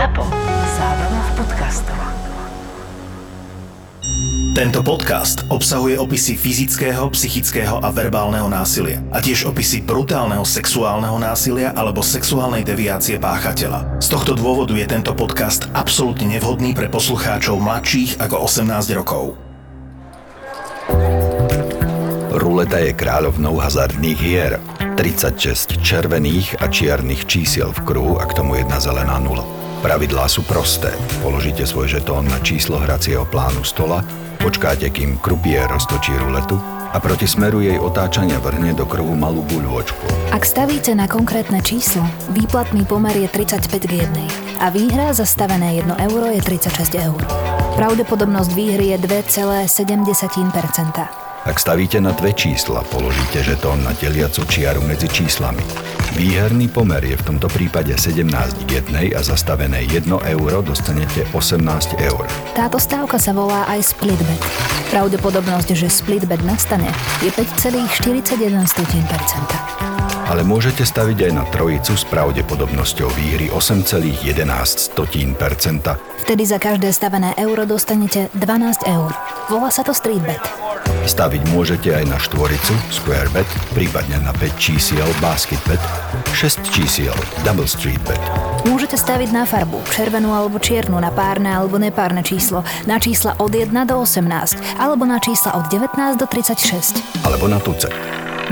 ZAPO. Zábrná v podcastov. Tento podcast obsahuje opisy fyzického, psychického a verbálneho násilia a tiež opisy brutálneho sexuálneho násilia alebo sexuálnej deviácie páchateľa. Z tohto dôvodu je tento podcast absolútne nevhodný pre poslucháčov mladších ako 18 rokov. Ruleta je kráľovnou hazardných hier. 36 červených a čiernych čísiel v kruhu a k tomu jedna zelená nula. Pravidlá sú prosté. Položíte svoj žetón na číslo hracieho plánu stola, počkáte, kým krupier roztočí ruletu a proti smeru jej otáčania vrhne do kruhu malú guľôčku. Ak stavíte na konkrétne číslo, výplatný pomer je 35 k 1 a výhra za stavené 1 euro je 36 eur. Pravdepodobnosť výhry je 2,7%. Ak stavíte na dve čísla, položíte žetón na deliacu čiaru medzi číslami. Výherný pomer je v tomto prípade 17 k 1 a zastavené 1 euro dostanete 18 eur. Táto stávka sa volá aj split bet. Pravdepodobnosť, že split bet nastane, je 5,41%. Ale môžete staviť aj na trojicu s pravdepodobnosťou výhry 8,11%. Vtedy za každé stavené euro dostanete 12 eur. Volá sa to street bet. Staviť môžete aj na štvoricu, square bet, prípadne na 5 čísiel, basket bet, 6 čísiel, double street bet. Môžete staviť na farbu, červenú alebo čiernu, na párne alebo nepárne číslo, na čísla od 1 do 18, alebo na čísla od 19 do 36. Alebo na tuce.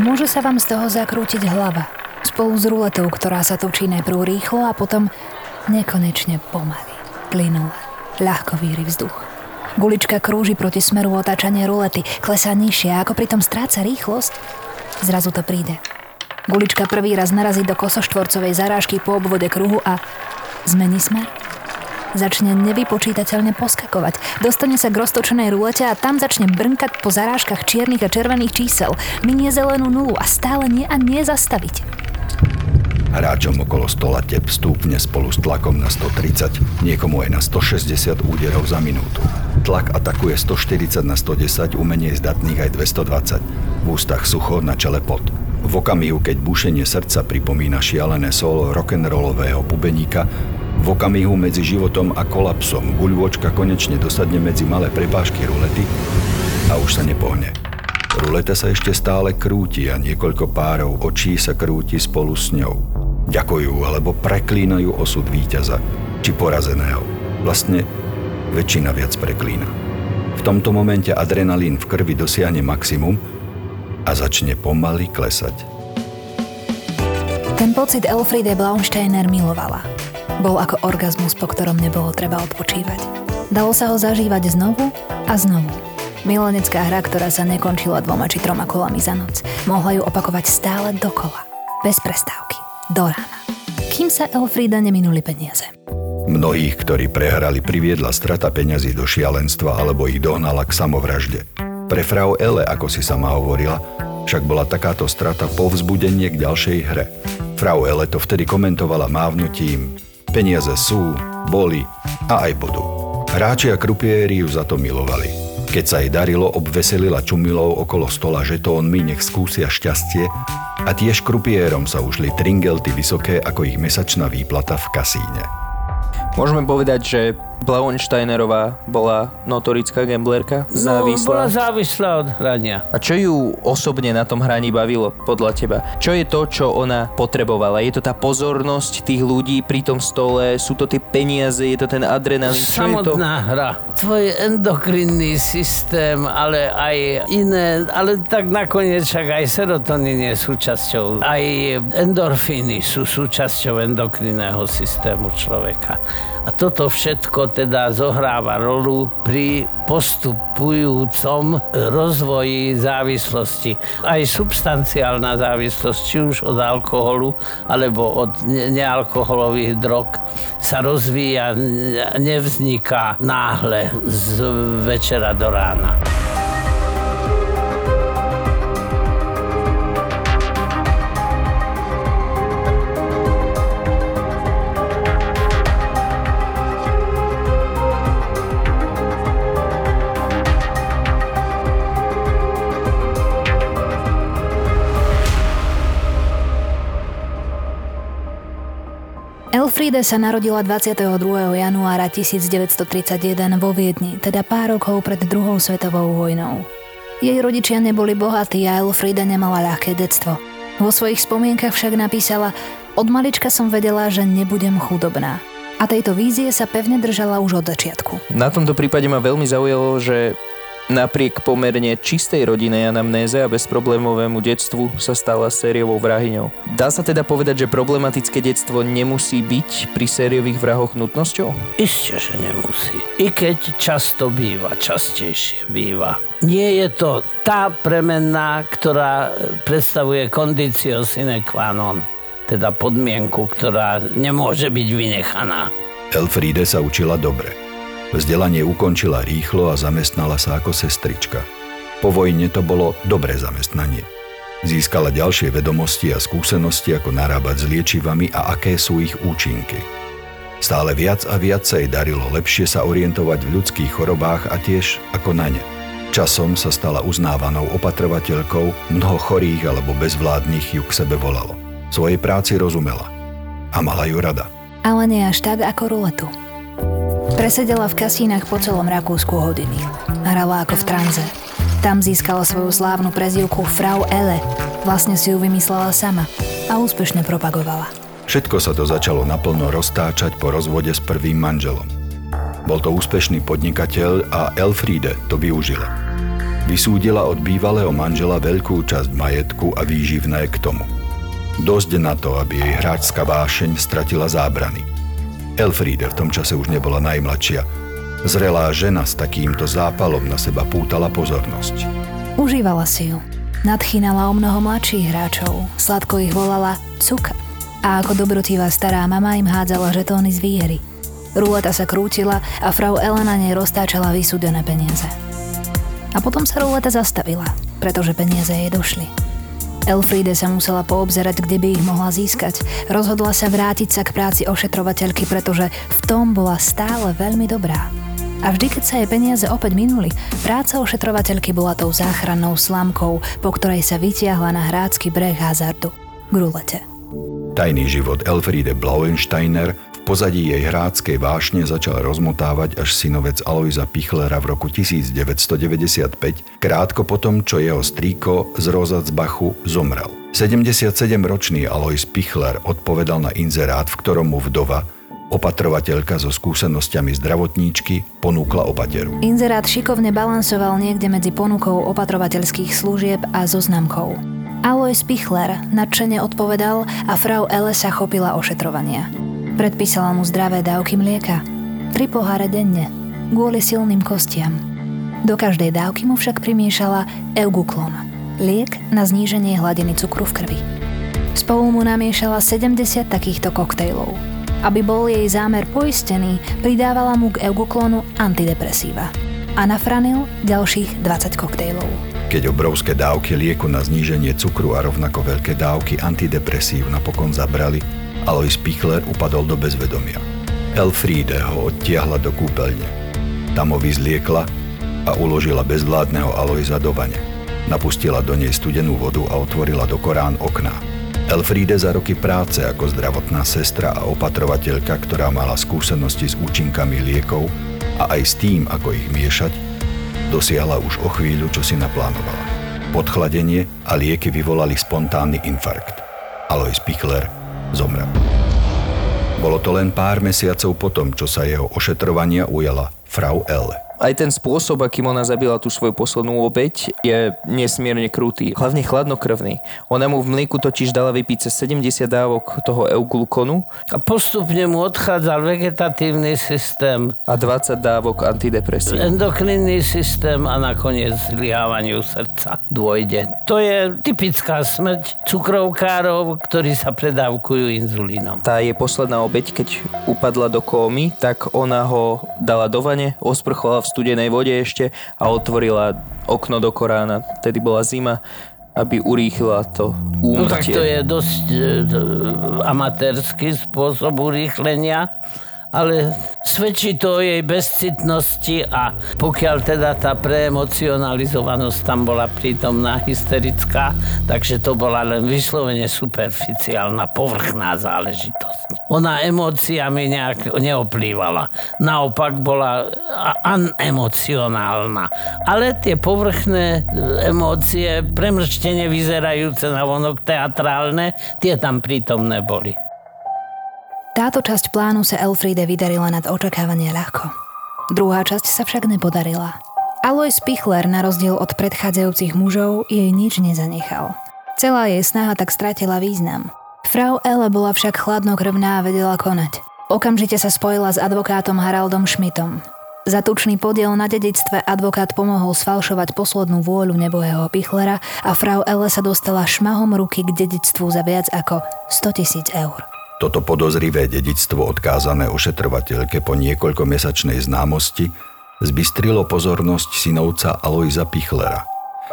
Môže sa vám z toho zakrútiť hlava. Spolu s ruletou, ktorá sa točí najprv rýchlo a potom nekonečne pomaly. Plynule. Ľahko víri vzduch. Gulička krúži proti smeru otáčania rulety, klesá nižšie a ako pritom stráca rýchlosť, zrazu to príde. Gulička prvý raz narazí do kosoštvorcovej zarážky po obvode kruhu a zmení smer. Začne nevypočítateľne poskakovať. Dostane sa k roztočenej rulete a tam začne brnkať po zarážkach čiernych a červených čísel. Minie zelenú nulu a stále nie a nie zastaviť. Hráčom okolo stola tep stúpne spolu s tlakom na 130, niekomu aj na 160 úderov za minútu. Tlak atakuje 140 na 110, umenie zdatných aj 220. V ústach sucho, na čele pot. V okamihu, keď bušenie srdca pripomína šialené solo rock'n'rollového bubeníka, v okamihu medzi životom a kolapsom guľôčka konečne dosadne medzi malé prepážky rulety a už sa nepohne. Ruleta sa ešte stále krúti a niekoľko párov očí sa krúti spolu s ňou. Ďakujú alebo preklínajú osud víťaza či porazeného. Vlastne väčšina viac preklína. V tomto momente adrenalín v krvi dosiahne maximum a začne pomaly klesať. Ten pocit Elfriede Blaunsteiner milovala. Bol ako orgazmus, po ktorom nebolo treba odpočívať. Dalo sa ho zažívať znovu a znovu. Milenecká hra, ktorá sa nekončila dvoma či troma kolami za noc. Mohla ju opakovať stále dokola. Bez prestávky. Do rána. Kým sa Elfrida neminuli peniaze. Mnohých, ktorí prehrali, priviedla strata peňazí do šialenstva alebo ich dohnala k samovražde. Pre frau Ele, ako si sama hovorila, však bola takáto strata povzbudenie k ďalšej hre. Frau Ele to vtedy komentovala mávnutím Peniaze sú, boli a aj budú. Hráči a krupiéri ju za to milovali. Keď sa jej darilo, obveselila čumilov okolo stola žetónmi, nech skúsia šťastie a tiež krupiérom sa ušli tringelty vysoké ako ich mesačná výplata v kasíne. Môžeme povedať, že Blauensteinerová bola notorická gamblerka? No, bola závislá od hrania. A čo ju osobne na tom hraní bavilo, podľa teba? Čo je to, čo ona potrebovala? Je to tá pozornosť tých ľudí pri tom stole? Sú to tie peniaze? Je to ten adrenalín? Čo Samotná je to? hra. Tvoj endokrinný systém, ale aj iné, ale tak nakoniec však aj serotonín je súčasťou. Aj endorfíny sú súčasťou endokrinného systému človeka. A toto všetko teda zohráva rolu pri postupujúcom rozvoji závislosti. Aj substanciálna závislosť, či už od alkoholu alebo od ne- nealkoholových drog sa rozvíja, ne- nevzniká náhle z večera do rána. Elfriede sa narodila 22. januára 1931 vo Viedni, teda pár rokov pred druhou svetovou vojnou. Jej rodičia neboli bohatí a Elfrieda nemala ľahké detstvo. Vo svojich spomienkach však napísala Od malička som vedela, že nebudem chudobná. A tejto vízie sa pevne držala už od začiatku. Na tomto prípade ma veľmi zaujalo, že napriek pomerne čistej rodinej anamnéze a bezproblémovému detstvu sa stala sériovou vrahyňou. Dá sa teda povedať, že problematické detstvo nemusí byť pri sériových vrahoch nutnosťou? Isté, že nemusí. I keď často býva, častejšie býva. Nie je to tá premenná, ktorá predstavuje kondicio sine qua non, teda podmienku, ktorá nemôže byť vynechaná. Elfriede sa učila dobre. Vzdelanie ukončila rýchlo a zamestnala sa ako sestrička. Po vojne to bolo dobré zamestnanie. Získala ďalšie vedomosti a skúsenosti, ako narábať s liečivami a aké sú ich účinky. Stále viac a viac sa jej darilo lepšie sa orientovať v ľudských chorobách a tiež ako na ne. Časom sa stala uznávanou opatrovateľkou, mnoho chorých alebo bezvládnych ju k sebe volalo. Svojej práci rozumela a mala ju rada. Ale nie až tak ako ruletu. Presedela v kasínach po celom Rakúsku hodiny. Hrala ako v tranze. Tam získala svoju slávnu prezivku Frau Elle. Vlastne si ju vymyslela sama a úspešne propagovala. Všetko sa to začalo naplno roztáčať po rozvode s prvým manželom. Bol to úspešný podnikateľ a Elfriede to využila. Vysúdila od bývalého manžela veľkú časť majetku a výživné k tomu. Dosť na to, aby jej hráčska vášeň stratila zábrany – Elfriede v tom čase už nebola najmladšia. Zrelá žena s takýmto zápalom na seba pútala pozornosť. Užívala si ju. Nadchýnala o mnoho mladších hráčov. Sladko ich volala Cuka. A ako dobrotivá stará mama im hádzala žetóny z výhry. Ruleta sa krútila a frau Elena nej roztáčala vysúdené peniaze. A potom sa ruleta zastavila, pretože peniaze jej došli. Elfriede sa musela poobzerať, kde by ich mohla získať. Rozhodla sa vrátiť sa k práci ošetrovateľky, pretože v tom bola stále veľmi dobrá. A vždy, keď sa jej peniaze opäť minuli, práca ošetrovateľky bola tou záchrannou slamkou, po ktorej sa vytiahla na hrácky breh hazardu. Grulete. Tajný život Elfriede Blauensteiner pozadí jej hráckej vášne začal rozmotávať až synovec Alojza Pichlera v roku 1995, krátko potom, čo jeho strýko z Rozacbachu zomrel. 77-ročný Alois Pichler odpovedal na inzerát, v ktorom mu vdova, opatrovateľka so skúsenosťami zdravotníčky, ponúkla opateru. Inzerát šikovne balansoval niekde medzi ponukou opatrovateľských služieb a zoznamkou. Alois Pichler nadšene odpovedal a frau Ele sa chopila ošetrovania. Predpísala mu zdravé dávky mlieka. Tri poháre denne, kvôli silným kostiam. Do každej dávky mu však primiešala euguklon, liek na zníženie hladiny cukru v krvi. Spolu mu namiešala 70 takýchto koktejlov. Aby bol jej zámer poistený, pridávala mu k euguklonu antidepresíva. A nafranil ďalších 20 koktejlov. Keď obrovské dávky lieku na zníženie cukru a rovnako veľké dávky antidepresív napokon zabrali, Alois Pichler upadol do bezvedomia. Elfriede ho odtiahla do kúpeľne. Tam ho vyzliekla a uložila bezvládneho Aloisa do vane. Napustila do nej studenú vodu a otvorila do Korán okná. Elfriede za roky práce ako zdravotná sestra a opatrovateľka, ktorá mala skúsenosti s účinkami liekov a aj s tým, ako ich miešať, dosiahla už o chvíľu, čo si naplánovala. Podchladenie a lieky vyvolali spontánny infarkt. Alois Pichler zomrel. Bolo to len pár mesiacov potom, čo sa jeho ošetrovania ujala Frau Elle aj ten spôsob, akým ona zabila tú svoju poslednú obeď, je nesmierne krutý. Hlavne chladnokrvný. Ona mu v mlieku totiž dala vypiť cez 70 dávok toho euglukonu. A postupne mu odchádzal vegetatívny systém. A 20 dávok antidepresív. Endokrinný systém a nakoniec zlyhávaniu srdca dôjde. To je typická smrť cukrovkárov, ktorí sa predávkujú inzulínom. Tá je posledná obeď, keď upadla do kómy, tak ona ho dala do vane, osprchovala v studenej vode ešte a otvorila okno do Korána. Tedy bola zima aby urýchlila to úmrtie. No tak to je dosť e, amatérsky spôsob urýchlenia, ale svedčí to o jej bezcitnosti a pokiaľ teda tá preemocionalizovanosť tam bola prítomná hysterická, takže to bola len vyslovene superficiálna, povrchná záležitosť. Ona emóciami nejak neoplývala. Naopak bola anemocionálna. Ale tie povrchné emócie, premrštene vyzerajúce na vonok teatrálne, tie tam prítomné boli. Táto časť plánu sa Elfriede vydarila nad očakávanie ľahko. Druhá časť sa však nepodarila. Alois Pichler, na rozdiel od predchádzajúcich mužov, jej nič nezanechal. Celá jej snaha tak stratila význam. Frau Elle bola však chladnokrvná a vedela konať. Okamžite sa spojila s advokátom Haraldom Schmidtom. Za tučný podiel na dedictve advokát pomohol sfalšovať poslednú vôľu nebohého Pichlera a Frau Elle sa dostala šmahom ruky k dedictvu za viac ako 100 tisíc eur. Toto podozrivé dedictvo odkázané ošetrovateľke po niekoľkomesačnej známosti zbystrilo pozornosť synovca Aloisa Pichlera.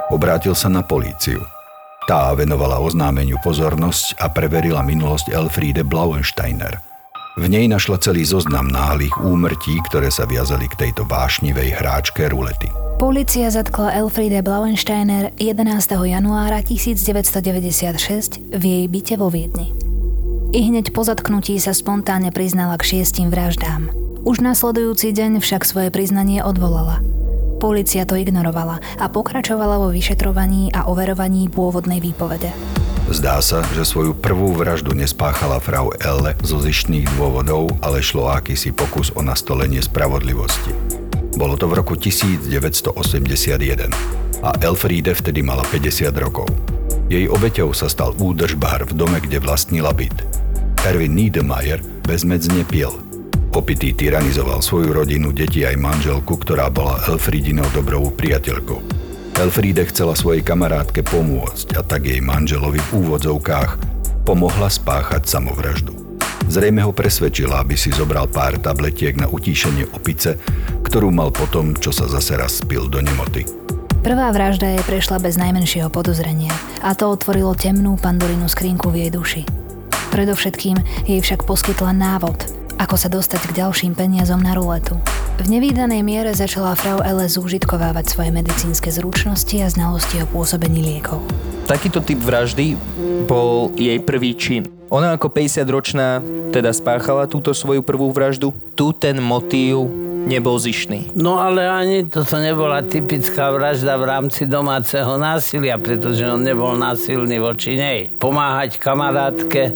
Obrátil sa na políciu. Tá venovala oznámeniu pozornosť a preverila minulosť Elfriede Blauensteiner. V nej našla celý zoznam náhlych úmrtí, ktoré sa viazali k tejto vášnivej hráčke rulety. Polícia zatkla Elfriede Blauensteiner 11. januára 1996 v jej byte vo Viedni. I hneď po zatknutí sa spontánne priznala k šiestim vraždám. Už nasledujúci deň však svoje priznanie odvolala. Polícia to ignorovala a pokračovala vo vyšetrovaní a overovaní pôvodnej výpovede. Zdá sa, že svoju prvú vraždu nespáchala frau Elle zo zištných dôvodov, ale šlo akýsi pokus o nastolenie spravodlivosti. Bolo to v roku 1981 a Elfriede vtedy mala 50 rokov. Jej obeťou sa stal údržbár v dome, kde vlastnila byt. Erwin Niedermayer bezmedzne pil. Opitý tyranizoval svoju rodinu, deti aj manželku, ktorá bola Elfridinou dobrovou priateľkou. Elfriede chcela svojej kamarátke pomôcť a tak jej manželovi v úvodzovkách pomohla spáchať samovraždu. Zrejme ho presvedčila, aby si zobral pár tabletiek na utíšenie opice, ktorú mal potom, čo sa zase raz spil do nemoty. Prvá vražda jej prešla bez najmenšieho podozrenia a to otvorilo temnú pandorinu skrinku v jej duši. Predovšetkým jej však poskytla návod, ako sa dostať k ďalším peniazom na ruletu. V nevýdanej miere začala Frau Elle zúžitkovávať svoje medicínske zručnosti a znalosti o pôsobení liekov. Takýto typ vraždy bol jej prvý čin. Ona ako 50-ročná teda spáchala túto svoju prvú vraždu. Tu ten motív nebol zišný. No ale ani toto nebola typická vražda v rámci domáceho násilia, pretože on nebol násilný voči nej. Pomáhať kamarátke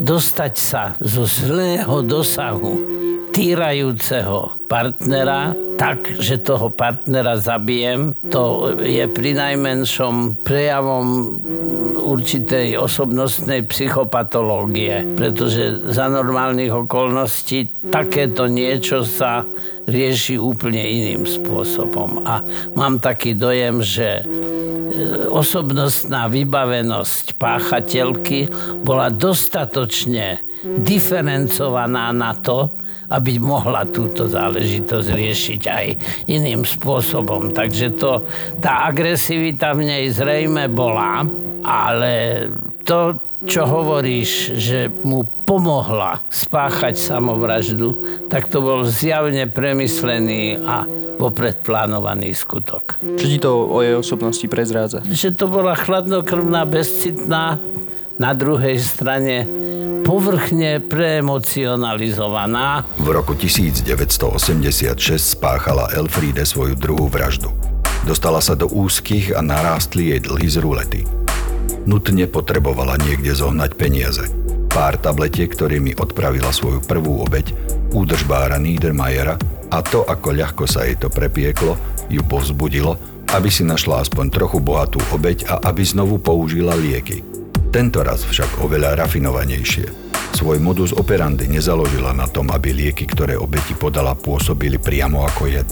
dostať sa zo zlého dosahu týrajúceho partnera tak, že toho partnera zabijem, to je pri najmenšom prejavom určitej osobnostnej psychopatológie, pretože za normálnych okolností takéto niečo sa rieši úplne iným spôsobom. A mám taký dojem, že osobnostná vybavenosť páchateľky bola dostatočne diferencovaná na to, aby mohla túto záležitosť riešiť aj iným spôsobom. Takže to, tá agresivita v nej zrejme bola, ale to, čo hovoríš, že mu pomohla spáchať samovraždu, tak to bol zjavne premyslený a vopred plánovaný skutok. Čo ti to o jej osobnosti prezrádza? Že to bola chladnokrvná, bezcitná, na druhej strane povrchne preemocionalizovaná. V roku 1986 spáchala Elfriede svoju druhú vraždu. Dostala sa do úzkých a narástli jej dlhy z rulety. Nutne potrebovala niekde zohnať peniaze. Pár tabletiek, ktorými odpravila svoju prvú obeď, údržbára Niedermayera a to, ako ľahko sa jej to prepieklo, ju povzbudilo, aby si našla aspoň trochu bohatú obeď a aby znovu použila lieky. Tento raz však oveľa rafinovanejšie. Svoj modus operandi nezaložila na tom, aby lieky, ktoré obeti podala, pôsobili priamo ako jed,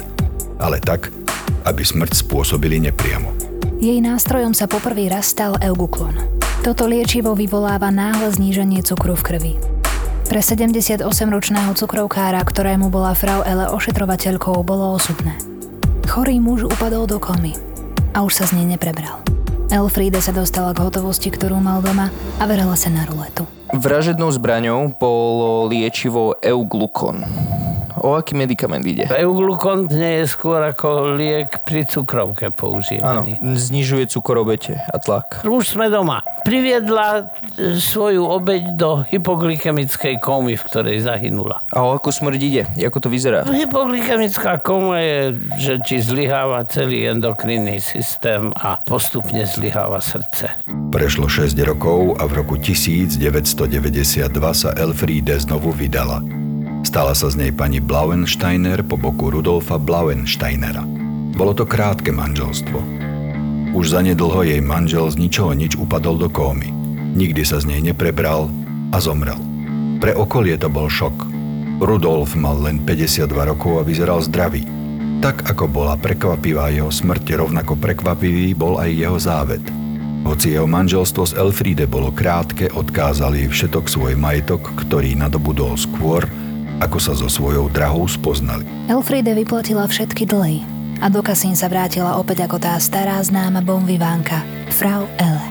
ale tak, aby smrť spôsobili nepriamo. Jej nástrojom sa poprvý raz stal euguklon. Toto liečivo vyvoláva náhle zníženie cukru v krvi. Pre 78-ročného cukrovkára, ktorému bola Frau Ele ošetrovateľkou, bolo osudné. Chorý muž upadol do komy a už sa z nej neprebral. Elfriede sa dostala k hotovosti, ktorú mal doma a verala sa na ruletu. Vražednou zbraňou bolo liečivo euglukon. O aký medikament ide? Euglukon je skôr ako liek pri cukrovke Áno, používaný. znižuje cukorobete a tlak. Už sme doma. Priviedla e, svoju obeď do hypoglykemickej kómy, v ktorej zahynula. A o akú smrť ide? Ako to vyzerá? Hypoglykemická koma je, že ti zlyháva celý endokrinný systém a postupne zlyháva srdce. Prešlo 6 rokov a v roku 1992 sa Elfriede znovu vydala. Stala sa z nej pani Blauensteiner po boku Rudolfa Blauensteinera. Bolo to krátke manželstvo. Už zanedlho jej manžel z ničoho nič upadol do kómy. Nikdy sa z nej neprebral a zomrel. Pre okolie to bol šok. Rudolf mal len 52 rokov a vyzeral zdravý. Tak ako bola prekvapivá jeho smrť, rovnako prekvapivý bol aj jeho závet. Hoci jeho manželstvo s Elfriede bolo krátke, odkázal jej všetok svoj majetok, ktorý nadobudol skôr, ako sa so svojou drahou spoznali. Elfriede vyplatila všetky dlhy a do kasín sa vrátila opäť ako tá stará známa bombivánka, Frau Elle.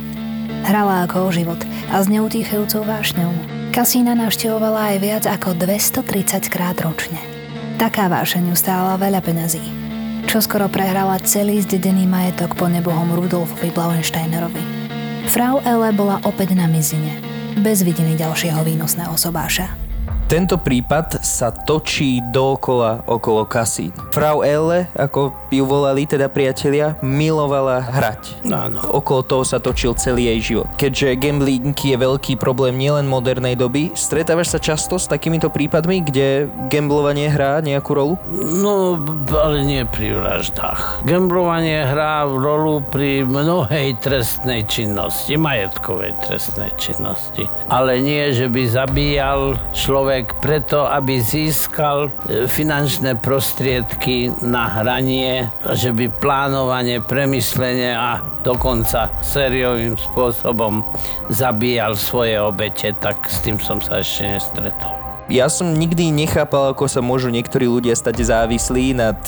Hrala ako o život a s neutíchajúcou vášňou. Kasína navštevovala aj viac ako 230 krát ročne. Taká vášeň stála veľa peňazí. Čo skoro prehrala celý zdedený majetok po nebohom Rudolfovi Blauensteinerovi. Frau Elle bola opäť na mizine, bez vidiny ďalšieho výnosného sobáša. Tento prípad sa točí dookola okolo kasín. Frau Elle, ako ju volali teda priatelia, milovala hrať. Áno. Okolo toho sa točil celý jej život. Keďže gambling je veľký problém nielen modernej doby, stretávaš sa často s takýmito prípadmi, kde gamblovanie hrá nejakú rolu? No, ale nie pri vraždách. Gamblovanie hrá rolu pri mnohej trestnej činnosti, majetkovej trestnej činnosti. Ale nie, že by zabíjal človek preto, aby získal e, finančné prostriedky na hranie, že by plánovanie, premyslenie a dokonca sériovým spôsobom zabíjal svoje obete, tak s tým som sa ešte nestretol. Ja som nikdy nechápal, ako sa môžu niektorí ľudia stať závislí nad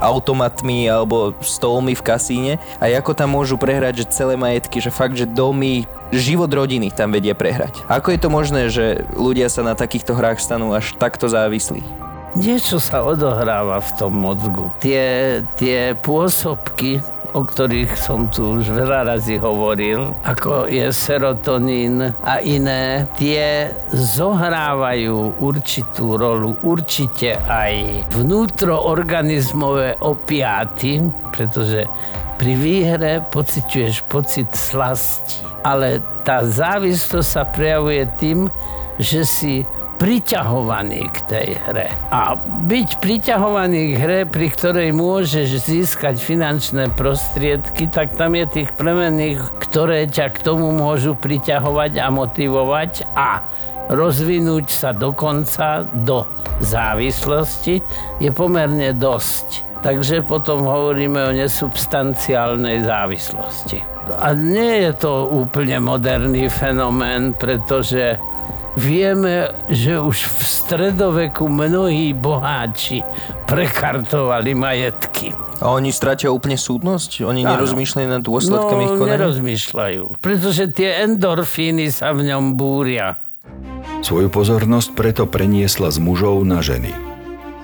automatmi alebo stolmi v kasíne a ako tam môžu prehrať že celé majetky, že fakt, že domy, život rodiny tam vedia prehrať. Ako je to možné, že ľudia sa na takýchto hrách stanú až takto závislí? Niečo sa odohráva v tom mozgu. Tie, tie pôsobky, o ktorých som tu už veľa razy hovoril, ako je serotonín a iné, tie zohrávajú určitú rolu, určite aj vnútroorganizmové opiáty, pretože pri výhre pociťuješ pocit slasti. Ale tá závislosť sa prejavuje tým, že si priťahovaný k tej hre. A byť priťahovaný k hre, pri ktorej môžeš získať finančné prostriedky, tak tam je tých premenných, ktoré ťa k tomu môžu priťahovať a motivovať a rozvinúť sa dokonca do závislosti je pomerne dosť. Takže potom hovoríme o nesubstanciálnej závislosti. A nie je to úplne moderný fenomén, pretože Vieme, že už v stredoveku mnohí boháči prekartovali majetky. A oni stratia úplne súdnosť? Oni nerozmýšľajú nad dôsledkami ich no, konania? nerozmýšľajú, pretože tie endorfíny sa v ňom búria. Svoju pozornosť preto preniesla z mužov na ženy.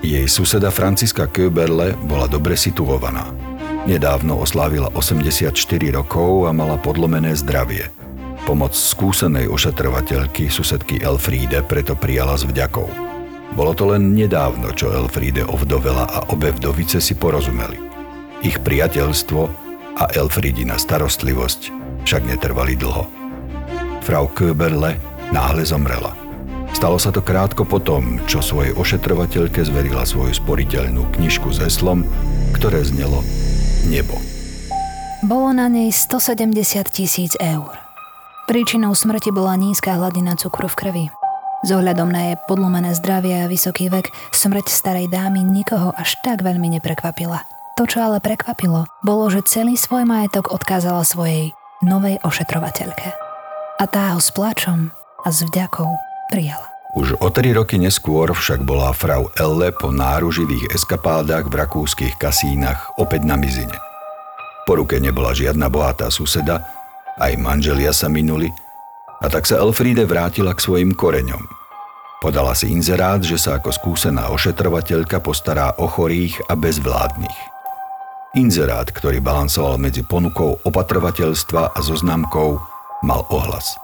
Jej suseda Franciska Köberle bola dobre situovaná. Nedávno oslávila 84 rokov a mala podlomené zdravie. Pomoc skúsenej ošetrovateľky susedky Elfríde preto prijala s vďakou. Bolo to len nedávno, čo Elfríde ovdovela a obe vdovice si porozumeli. Ich priateľstvo a Elfrídina starostlivosť však netrvali dlho. Frau Köberle náhle zomrela. Stalo sa to krátko potom, čo svojej ošetrovateľke zverila svoju sporiteľnú knižku s heslom, ktoré znelo Nebo. Bolo na nej 170 tisíc eur. Príčinou smrti bola nízka hladina cukru v krvi. S ohľadom na jej podlomené zdravie a vysoký vek, smrť starej dámy nikoho až tak veľmi neprekvapila. To, čo ale prekvapilo, bolo, že celý svoj majetok odkázala svojej novej ošetrovateľke. A tá ho s plačom a s vďakou prijala. Už o tri roky neskôr však bola frau Elle po náruživých eskapádach v rakúskych kasínach opäť na mizine. Po ruke nebola žiadna bohatá suseda, aj manželia sa minuli, A tak sa Elfriede vrátila k svojim koreňom. Podala si inzerát, že sa ako skúsená ošetrovateľka postará o chorých a bezvládnych. Inzerát, ktorý balansoval medzi ponukou opatrovateľstva a zoznamkou, mal ohlas.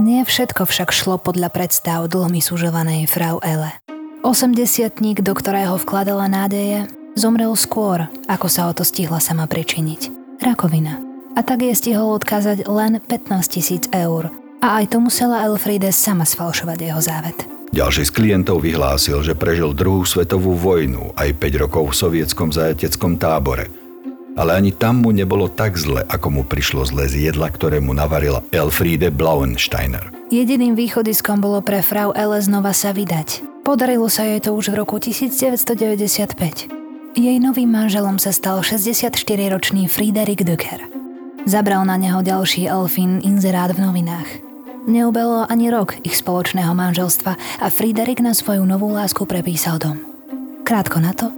Nie všetko však šlo podľa predstav dlhomi súžovanej frau Ele. 80 do ktorého vkladala nádeje, zomrel skôr, ako sa o to stihla sama pričiniť. Rakovina. A tak je stihol odkázať len 15 tisíc eur. A aj to musela Elfriede sama sfalšovať jeho závet. Ďalší z klientov vyhlásil, že prežil druhú svetovú vojnu aj 5 rokov v sovietskom zajateckom tábore. Ale ani tam mu nebolo tak zle, ako mu prišlo zle z jedla, ktoré mu navarila Elfriede Blauensteiner. Jediným východiskom bolo pre frau Ele znova sa vydať. Podarilo sa jej to už v roku 1995. Jej novým manželom sa stal 64-ročný Friedrich Döcker. Zabral na neho ďalší Elfin inzerát v novinách. Neubelo ani rok ich spoločného manželstva a Friedrich na svoju novú lásku prepísal dom. Krátko na to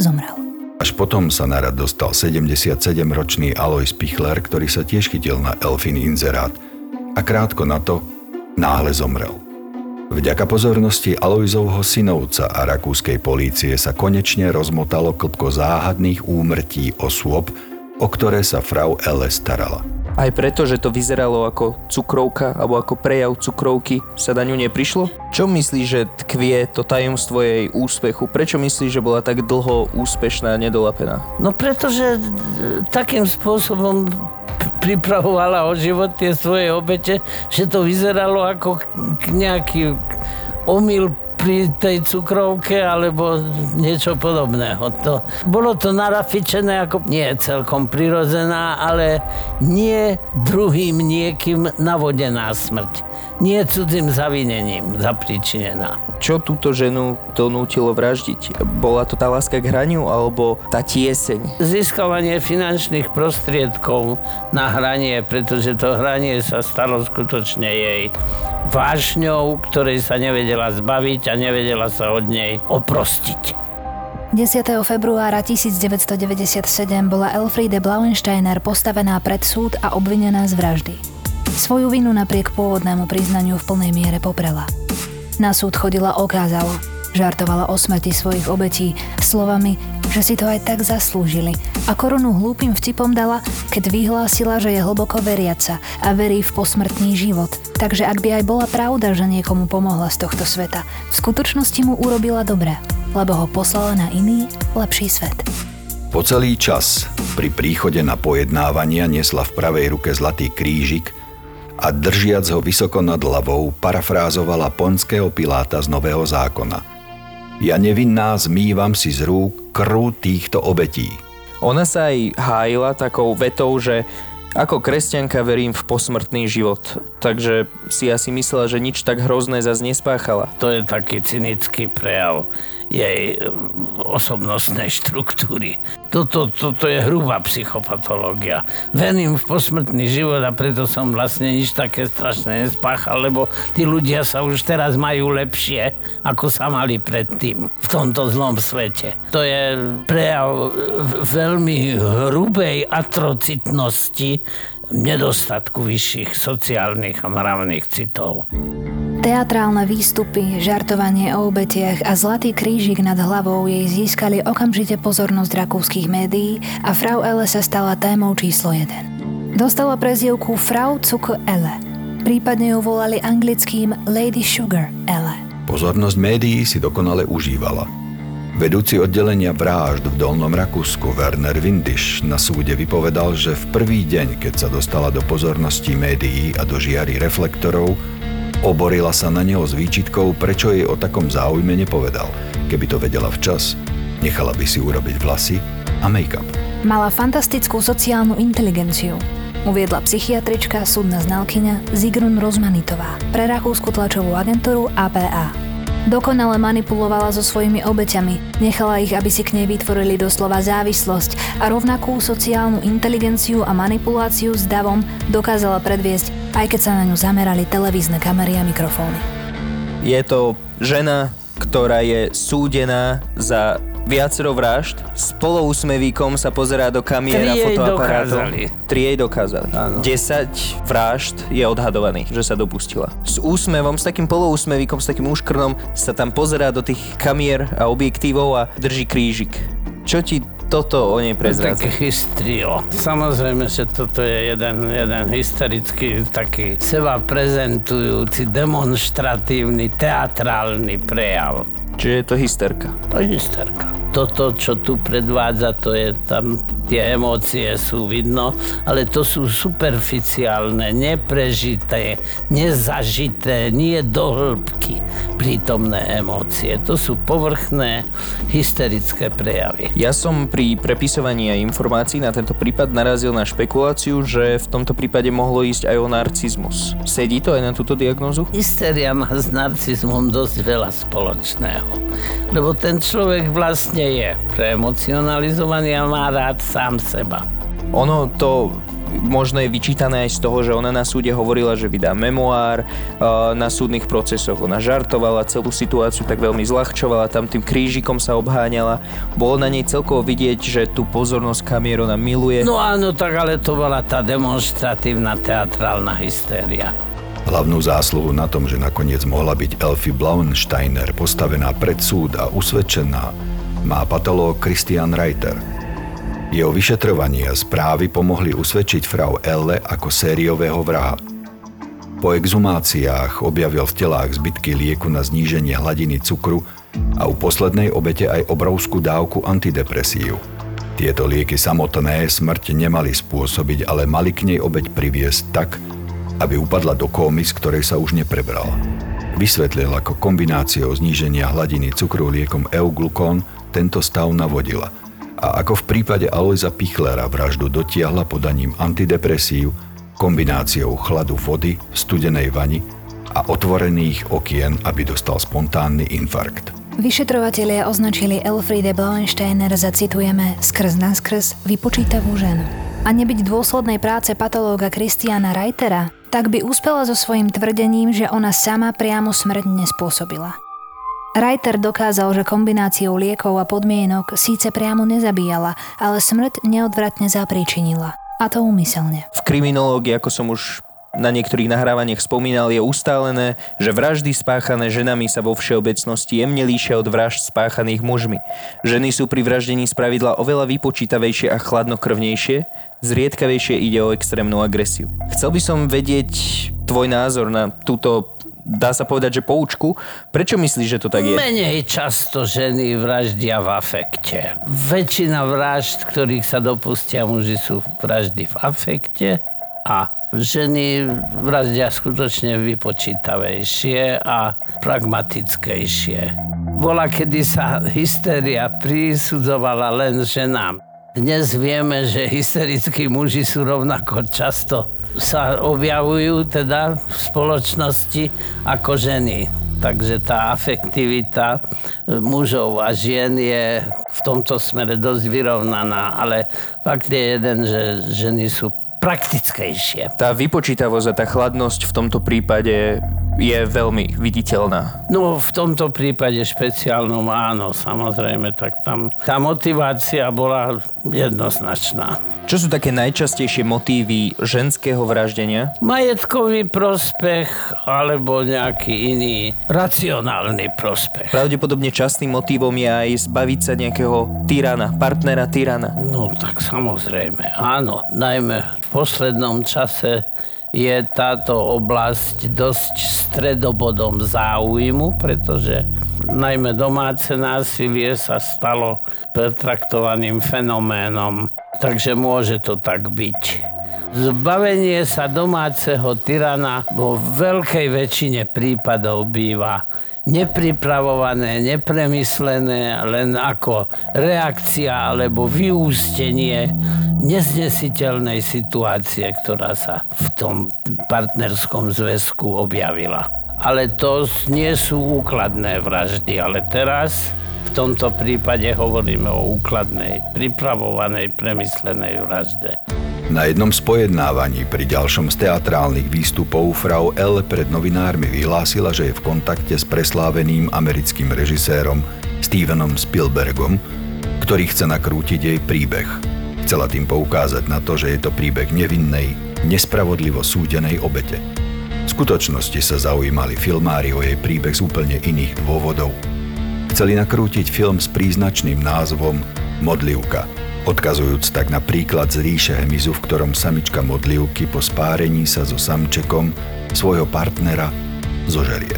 zomrel. Až potom sa na rad dostal 77-ročný Alois Pichler, ktorý sa tiež chytil na Elfin inzerát a krátko na to náhle zomrel. Vďaka pozornosti Aloizovho synovca a rakúskej polície sa konečne rozmotalo klpko záhadných úmrtí osôb, o ktoré sa frau Ele starala. Aj preto, že to vyzeralo ako cukrovka alebo ako prejav cukrovky, sa na ňu neprišlo? Čo myslíš, že tkvie to tajomstvo jej úspechu? Prečo myslíš, že bola tak dlho úspešná a nedolapená? No pretože e, takým spôsobom pripravovala o život tie svoje obete, že to vyzeralo ako nejaký omyl pri tej cukrovke alebo niečo podobného. To, bolo to narafičené ako nie celkom prirodzená, ale nie druhým niekým navodená smrť. Nie cudzým zavinením zapričinená. Čo túto ženu donútilo vraždiť? Bola to tá láska k hraniu alebo tá tieseň? Získavanie finančných prostriedkov na hranie, pretože to hranie sa stalo skutočne jej vášňou, ktorej sa nevedela zbaviť a nevedela sa od nej oprostiť. 10. februára 1997 bola Elfriede Blauensteiner postavená pred súd a obvinená z vraždy. Svoju vinu napriek pôvodnému priznaniu v plnej miere poprela. Na súd chodila okázalo, žartovala o smrti svojich obetí slovami, že si to aj tak zaslúžili a korunu hlúpým vtipom dala, keď vyhlásila, že je hlboko veriaca a verí v posmrtný život. Takže ak by aj bola pravda, že niekomu pomohla z tohto sveta, v skutočnosti mu urobila dobre, lebo ho poslala na iný, lepší svet. Po celý čas pri príchode na pojednávania nesla v pravej ruke zlatý krížik a držiac ho vysoko nad hlavou parafrázovala ponského Piláta z Nového zákona. Ja nevinná zmývam si z rúk krv týchto obetí. Ona sa aj hájila takou vetou, že ako kresťanka verím v posmrtný život, takže si asi myslela, že nič tak hrozné zase nespáchala. To je taký cynický prejav jej e, osobnostnej štruktúry. Toto, toto je hrubá psychopatológia. Verím v posmrtný život a preto som vlastne nič také strašné nespáchal, lebo tí ľudia sa už teraz majú lepšie, ako sa mali predtým v tomto zlom svete. To je prejav veľmi hrubej atrocitnosti nedostatku vyšších sociálnych a mravných citov. Teatrálne výstupy, žartovanie o obetiach a zlatý krížik nad hlavou jej získali okamžite pozornosť rakúskych médií a Frau Elle sa stala témou číslo 1. Dostala prezivku Frau Zucker Elle. Prípadne ju volali anglickým Lady Sugar Elle. Pozornosť médií si dokonale užívala. Vedúci oddelenia vražd v Dolnom Rakúsku Werner Windisch na súde vypovedal, že v prvý deň, keď sa dostala do pozornosti médií a do žiary reflektorov, Oborila sa na neho s výčitkou, prečo jej o takom záujme nepovedal. Keby to vedela včas, nechala by si urobiť vlasy a make-up. Mala fantastickú sociálnu inteligenciu. Uviedla psychiatrička, súdna znalkyňa Zigrun Rozmanitová pre rakúsku tlačovú agentúru APA. Dokonale manipulovala so svojimi obeťami, nechala ich, aby si k nej vytvorili doslova závislosť a rovnakú sociálnu inteligenciu a manipuláciu s davom dokázala predviesť aj keď sa na ňu zamerali televízne kamery a mikrofóny. Je to žena, ktorá je súdená za viacero vražd. S polousmevíkom sa pozerá do kamier a Tri jej fotoaparátov. dokázali. Tri jej dokázali. Áno. 10 vražd je odhadovaných, že sa dopustila. S úsmevom, s takým poloúsmevíkom, s takým úškrnom sa tam pozerá do tých kamier a objektívov a drží krížik. Čo ti toto o nej prezrádza? Také hystrio. Samozrejme, že toto je jeden, jeden hysterický, taký seba prezentujúci, demonstratívny, teatrálny prejav. Čiže je to hysterka. To je hysterka. Toto, čo tu predvádza, to je tam, tie emócie sú vidno, ale to sú superficiálne, neprežité, nezažité, nie do hĺbky prítomné emócie. To sú povrchné, hysterické prejavy. Ja som pri prepisovaní informácií na tento prípad narazil na špekuláciu, že v tomto prípade mohlo ísť aj o narcizmus. Sedí to aj na túto diagnózu? Hysteria má s narcizmom dosť veľa spoločného. Lebo ten človek vlastne je preemocionalizovaný a má rád sám seba. Ono to možno je vyčítané aj z toho, že ona na súde hovorila, že vydá memoár uh, na súdnych procesoch. Ona žartovala celú situáciu, tak veľmi zľahčovala, tam tým krížikom sa obháňala. Bolo na nej celkovo vidieť, že tú pozornosť kamier ona miluje. No áno, tak ale to bola tá demonstratívna teatrálna hystéria. Hlavnú zásluhu na tom, že nakoniec mohla byť Elfie Blauensteiner postavená pred súd a usvedčená, má patológ Christian Reiter. Jeho vyšetrovanie a správy pomohli usvedčiť frau Elle ako sériového vraha. Po exhumáciách objavil v telách zbytky lieku na zníženie hladiny cukru a u poslednej obete aj obrovskú dávku antidepresív. Tieto lieky samotné smrť nemali spôsobiť, ale mali k nej obeť priviesť tak, aby upadla do kómy, z ktorej sa už neprebrala. Vysvetlil, ako kombináciou zníženia hladiny cukru liekom euglukón tento stav navodila a ako v prípade Alojza Pichlera vraždu dotiahla podaním antidepresív, kombináciou chladu vody v studenej vani a otvorených okien, aby dostal spontánny infarkt. Vyšetrovatelia označili Elfriede Blauensteiner za, citujeme, skrz na skrz vypočítavú ženu. A nebyť dôslednej práce patológa Christiana Reitera, tak by uspela so svojím tvrdením, že ona sama priamo smrť nespôsobila. Reiter dokázal, že kombináciou liekov a podmienok síce priamo nezabíjala, ale smrť neodvratne zapríčinila. A to úmyselne. V kriminológii, ako som už na niektorých nahrávaniach spomínal, je ustálené, že vraždy spáchané ženami sa vo všeobecnosti jemne líšia od vražd spáchaných mužmi. Ženy sú pri vraždení spravidla oveľa vypočítavejšie a chladnokrvnejšie, zriedkavejšie ide o extrémnu agresiu. Chcel by som vedieť tvoj názor na túto dá sa povedať, že poučku. Prečo myslíš, že to tak je? Menej často ženy vraždia v afekte. Väčšina vražd, ktorých sa dopustia muži, sú vraždy v afekte a ženy vraždia skutočne vypočítavejšie a pragmatickejšie. Bola, kedy sa hysteria prisudzovala len ženám. Dnes vieme, že hysterickí muži sú rovnako často sa objavujú teda v spoločnosti ako ženy. Takže tá afektivita mužov a žien je v tomto smere dosť vyrovnaná, ale fakt je jeden, že ženy sú praktickejšie. Tá vypočítavosť a tá chladnosť v tomto prípade je veľmi viditeľná. No v tomto prípade špeciálnom áno, samozrejme, tak tam tá motivácia bola jednoznačná. Čo sú také najčastejšie motívy ženského vraždenia? Majetkový prospech alebo nejaký iný racionálny prospech. Pravdepodobne častým motívom je aj zbaviť sa nejakého tyrana, partnera tyrana. No tak samozrejme, áno. Najmä v poslednom čase je táto oblasť dosť stredobodom záujmu, pretože najmä domáce násilie sa stalo pretraktovaným fenoménom, takže môže to tak byť. Zbavenie sa domáceho tyrana vo veľkej väčšine prípadov býva nepripravované, nepremyslené, len ako reakcia alebo vyústenie neznesiteľnej situácie, ktorá sa v tom partnerskom zväzku objavila. Ale to nie sú úkladné vraždy, ale teraz v tomto prípade hovoríme o úkladnej, pripravovanej, premyslenej vražde. Na jednom z pojednávaní pri ďalšom z teatrálnych výstupov Frau L. pred novinármi vyhlásila, že je v kontakte s presláveným americkým režisérom Stevenom Spielbergom, ktorý chce nakrútiť jej príbeh. Chcela tým poukázať na to, že je to príbeh nevinnej, nespravodlivo súdenej obete. V skutočnosti sa zaujímali filmári o jej príbeh z úplne iných dôvodov. Chceli nakrútiť film s príznačným názvom Modlivka – odkazujúc tak na príklad z ríše hemizu, v ktorom samička modlivky po spárení sa so samčekom svojho partnera zožerie.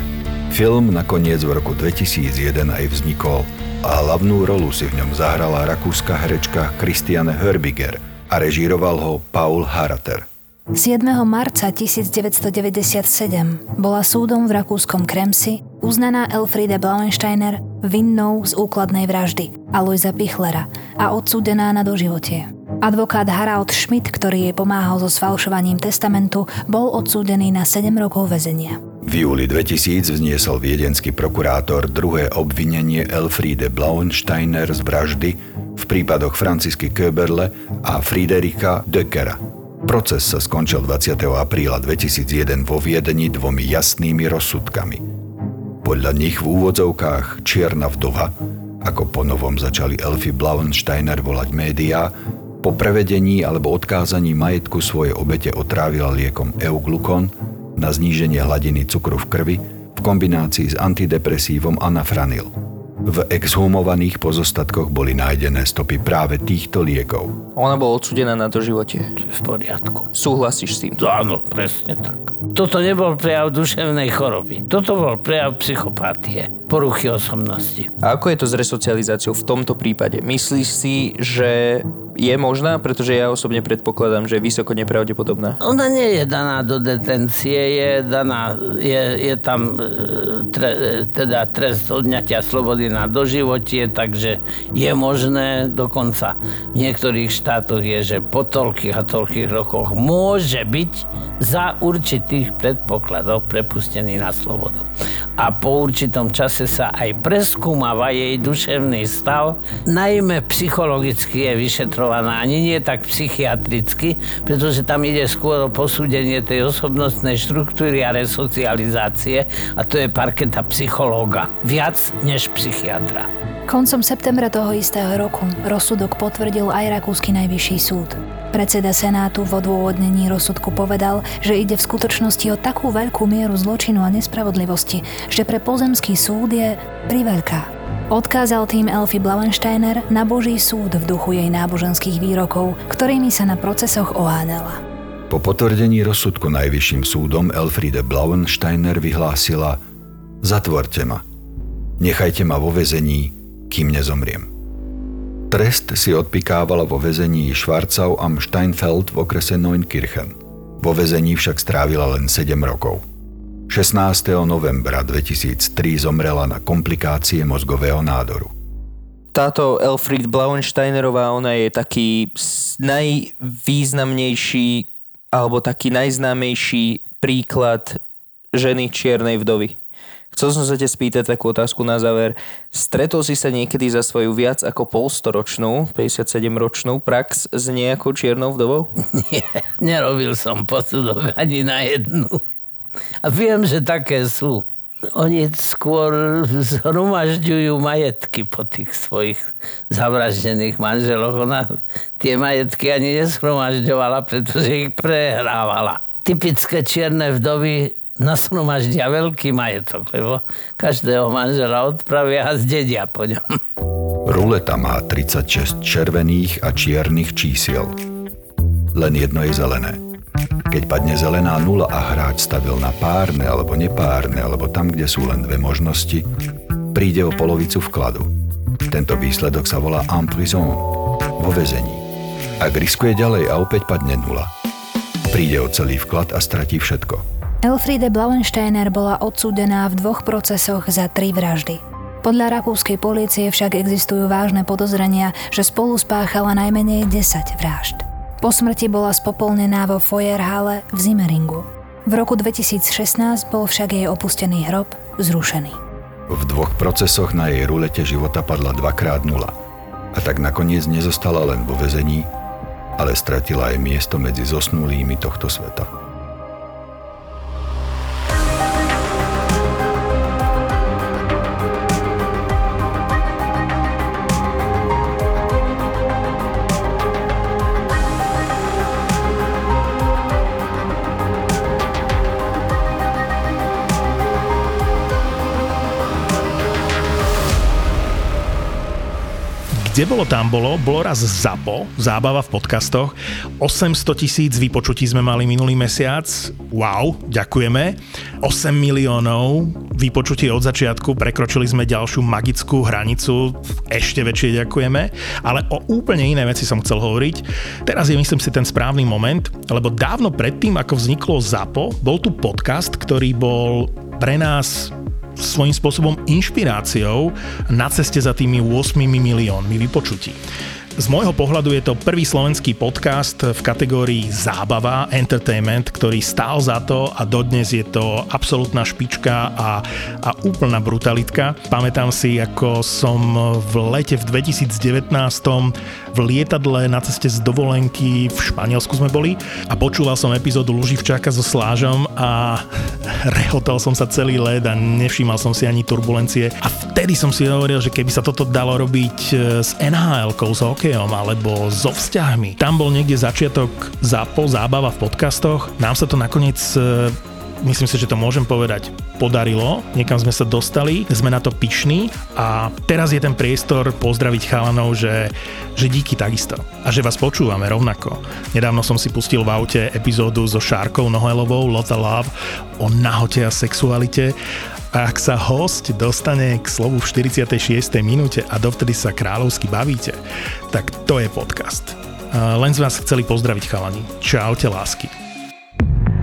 Film nakoniec v roku 2001 aj vznikol a hlavnú rolu si v ňom zahrala rakúska herečka Christiane Herbiger a režíroval ho Paul Harater. 7. marca 1997 bola súdom v rakúskom Kremsi uznaná Elfriede Blauensteiner vinnou z úkladnej vraždy Alojza Pichlera a odsúdená na doživotie. Advokát Harald Schmidt, ktorý jej pomáhal so sfalšovaním testamentu, bol odsúdený na 7 rokov väzenia. V júli 2000 vzniesol viedenský prokurátor druhé obvinenie Elfriede Blauensteiner z vraždy v prípadoch Francisky Köberle a Friederika Döckera. Proces sa skončil 20. apríla 2001 vo Viedni dvomi jasnými rozsudkami. Podľa nich v úvodzovkách Čierna vdova, ako ponovom začali Elfy Blauensteiner volať médiá, po prevedení alebo odkázaní majetku svoje obete otrávila liekom euglukon na zníženie hladiny cukru v krvi v kombinácii s antidepresívom anafranil – v exhumovaných pozostatkoch boli nájdené stopy práve týchto liekov. Ona bola odsudená na doživotie. V poriadku. Súhlasíš s tým? Áno, presne tak. Toto nebol prejav duševnej choroby. Toto bol prejav psychopatie, poruchy osobnosti. A ako je to s resocializáciou v tomto prípade? Myslíš si, že je možná, pretože ja osobne predpokladám, že je vysoko nepravdepodobná. Ona nie je daná do detencie, je daná, je, je tam e, tre, teda trest odňatia slobody na doživotie, takže je možné, dokonca v niektorých štátoch je, že po toľkých a toľkých rokoch môže byť za určitých predpokladov prepustený na slobodu. A po určitom čase sa aj preskúmava jej duševný stav, najmä psychologicky je vyšetrovaná, ani nie tak psychiatricky, pretože tam ide skôr o posúdenie tej osobnostnej štruktúry a resocializácie a to je parketa psychológa. Viac než psychiatra. Koncom septembra toho istého roku rozsudok potvrdil aj Rakúsky najvyšší súd. Predseda Senátu v odôvodnení rozsudku povedal, že ide v skutočnosti o takú veľkú mieru zločinu a nespravodlivosti, že pre pozemský súd je priveľká. Odkázal tým Elfy Blauensteiner na Boží súd v duchu jej náboženských výrokov, ktorými sa na procesoch oháňala. Po potvrdení rozsudku Najvyšším súdom Elfriede Blauensteiner vyhlásila Zatvorte ma. Nechajte ma vo vezení, kým nezomriem. Trest si odpikávala vo vezení Schwarzau am Steinfeld v okrese Neunkirchen. Vo vezení však strávila len 7 rokov. 16. novembra 2003 zomrela na komplikácie mozgového nádoru. Táto Elfried Blauensteinerová, ona je taký najvýznamnejší alebo taký najznámejší príklad ženy čiernej vdovy. Chcel som sa te spýtať takú otázku na záver. Stretol si sa niekedy za svoju viac ako polstoročnú, 57-ročnú prax s nejakou čiernou vdovou? Nie, nerobil som posudok ani na jednu. A viem, že také sú. Oni skôr zhromažďujú majetky po tých svojich zavraždených manželoch. Ona tie majetky ani nezhromažďovala, pretože ich prehrávala. Typické čierne vdovy nasromaždia veľký majetok, lebo každého manžela odpravia a zdedia po ňom. Ruleta má 36 červených a čiernych čísiel. Len jedno je zelené. Keď padne zelená nula a hráč stavil na párne alebo nepárne, alebo tam, kde sú len dve možnosti, príde o polovicu vkladu. Tento výsledok sa volá en prison, vo vezení. Ak riskuje ďalej a opäť padne nula, príde o celý vklad a stratí všetko. Elfriede Blauensteiner bola odsúdená v dvoch procesoch za tri vraždy. Podľa rakúskej polície však existujú vážne podozrenia, že spolu spáchala najmenej 10 vražd. Po smrti bola spopolnená vo Feuerhalle v Zimmeringu. V roku 2016 bol však jej opustený hrob zrušený. V dvoch procesoch na jej rulete života padla dvakrát nula. A tak nakoniec nezostala len vo vezení, ale stratila aj miesto medzi zosnulými tohto sveta. Kde bolo, tam bolo. Bolo raz ZAPO, zábava v podcastoch. 800 tisíc vypočutí sme mali minulý mesiac. Wow, ďakujeme. 8 miliónov vypočutí od začiatku. Prekročili sme ďalšiu magickú hranicu. Ešte väčšie ďakujeme. Ale o úplne iné veci som chcel hovoriť. Teraz je myslím si ten správny moment, lebo dávno predtým, ako vzniklo ZAPO, bol tu podcast, ktorý bol pre nás svojím spôsobom inšpiráciou na ceste za tými 8 miliónmi vypočutí. Z môjho pohľadu je to prvý slovenský podcast v kategórii zábava, entertainment, ktorý stál za to a dodnes je to absolútna špička a, a úplná brutalitka. Pamätám si, ako som v lete v 2019 v lietadle na ceste z dovolenky v Španielsku sme boli a počúval som epizódu Luživčáka so Slážom a rehotal som sa celý let a nevšímal som si ani turbulencie a vtedy som si hovoril, že keby sa toto dalo robiť e, s NHL-kou, s hokejom alebo so vzťahmi. Tam bol niekde začiatok zápo, zábava v podcastoch. Nám sa to nakoniec e, myslím si, že to môžem povedať, podarilo, niekam sme sa dostali, sme na to pyšní a teraz je ten priestor pozdraviť chalanov, že, že díky takisto a že vás počúvame rovnako. Nedávno som si pustil v aute epizódu so Šárkou Nohelovou Lota Love o nahote a sexualite a ak sa host dostane k slovu v 46. minúte a dovtedy sa kráľovsky bavíte, tak to je podcast. Len z vás chceli pozdraviť chalani. Čaute lásky.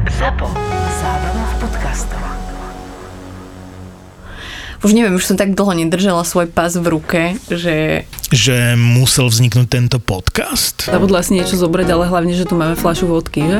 ZAPO. Podcastovách. Už neviem, už som tak dlho nedržala svoj pás v ruke, že Že musel vzniknúť tento podcast? Zabudla si niečo zobrať, ale hlavne, že tu máme fľašu vodky, že?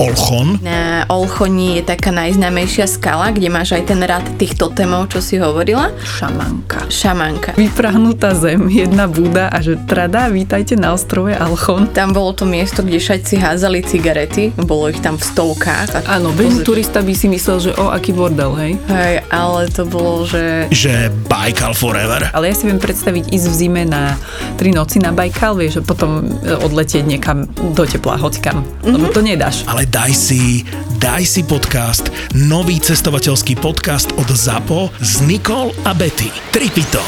Olchon. Na Olchoni je taká najznámejšia skala, kde máš aj ten rad tých totemov, čo si hovorila. Šamanka. Šamanka. Vyprahnutá zem, jedna búda a že trada, vítajte na ostrove Alchon. Tam bolo to miesto, kde všetci házali cigarety, bolo ich tam v stovkách. Áno, bežný turista by si myslel, že o, aký bordel, hej? Hej, ale to bolo, že Že Baikal Forever. Ale ja si viem predstaviť ísť v zime na tri noci na Bajkal, vieš, a potom e, odletieť niekam do tepla, hocikam. Mm-hmm. Lebo to nedáš. Ale daj si, daj si podcast, nový cestovateľský podcast od ZAPO s Nikol a Betty. Tripito.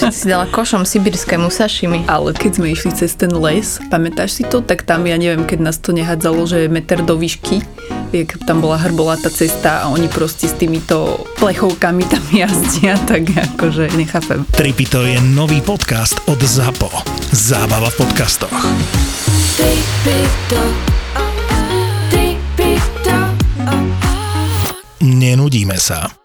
všetci si dala košom sibirskému sašimi. Ale keď sme išli cez ten les, pamätáš si to, tak tam, ja neviem, keď nás to nehádzalo, že je meter do výšky, jak tam bola hrbolatá cesta a oni proste s týmito plechovkami tam jazdia, tak akože nechápem. Tripito je nový podcast od ZAPO. Zábava v podcastoch. Nenudíme sa.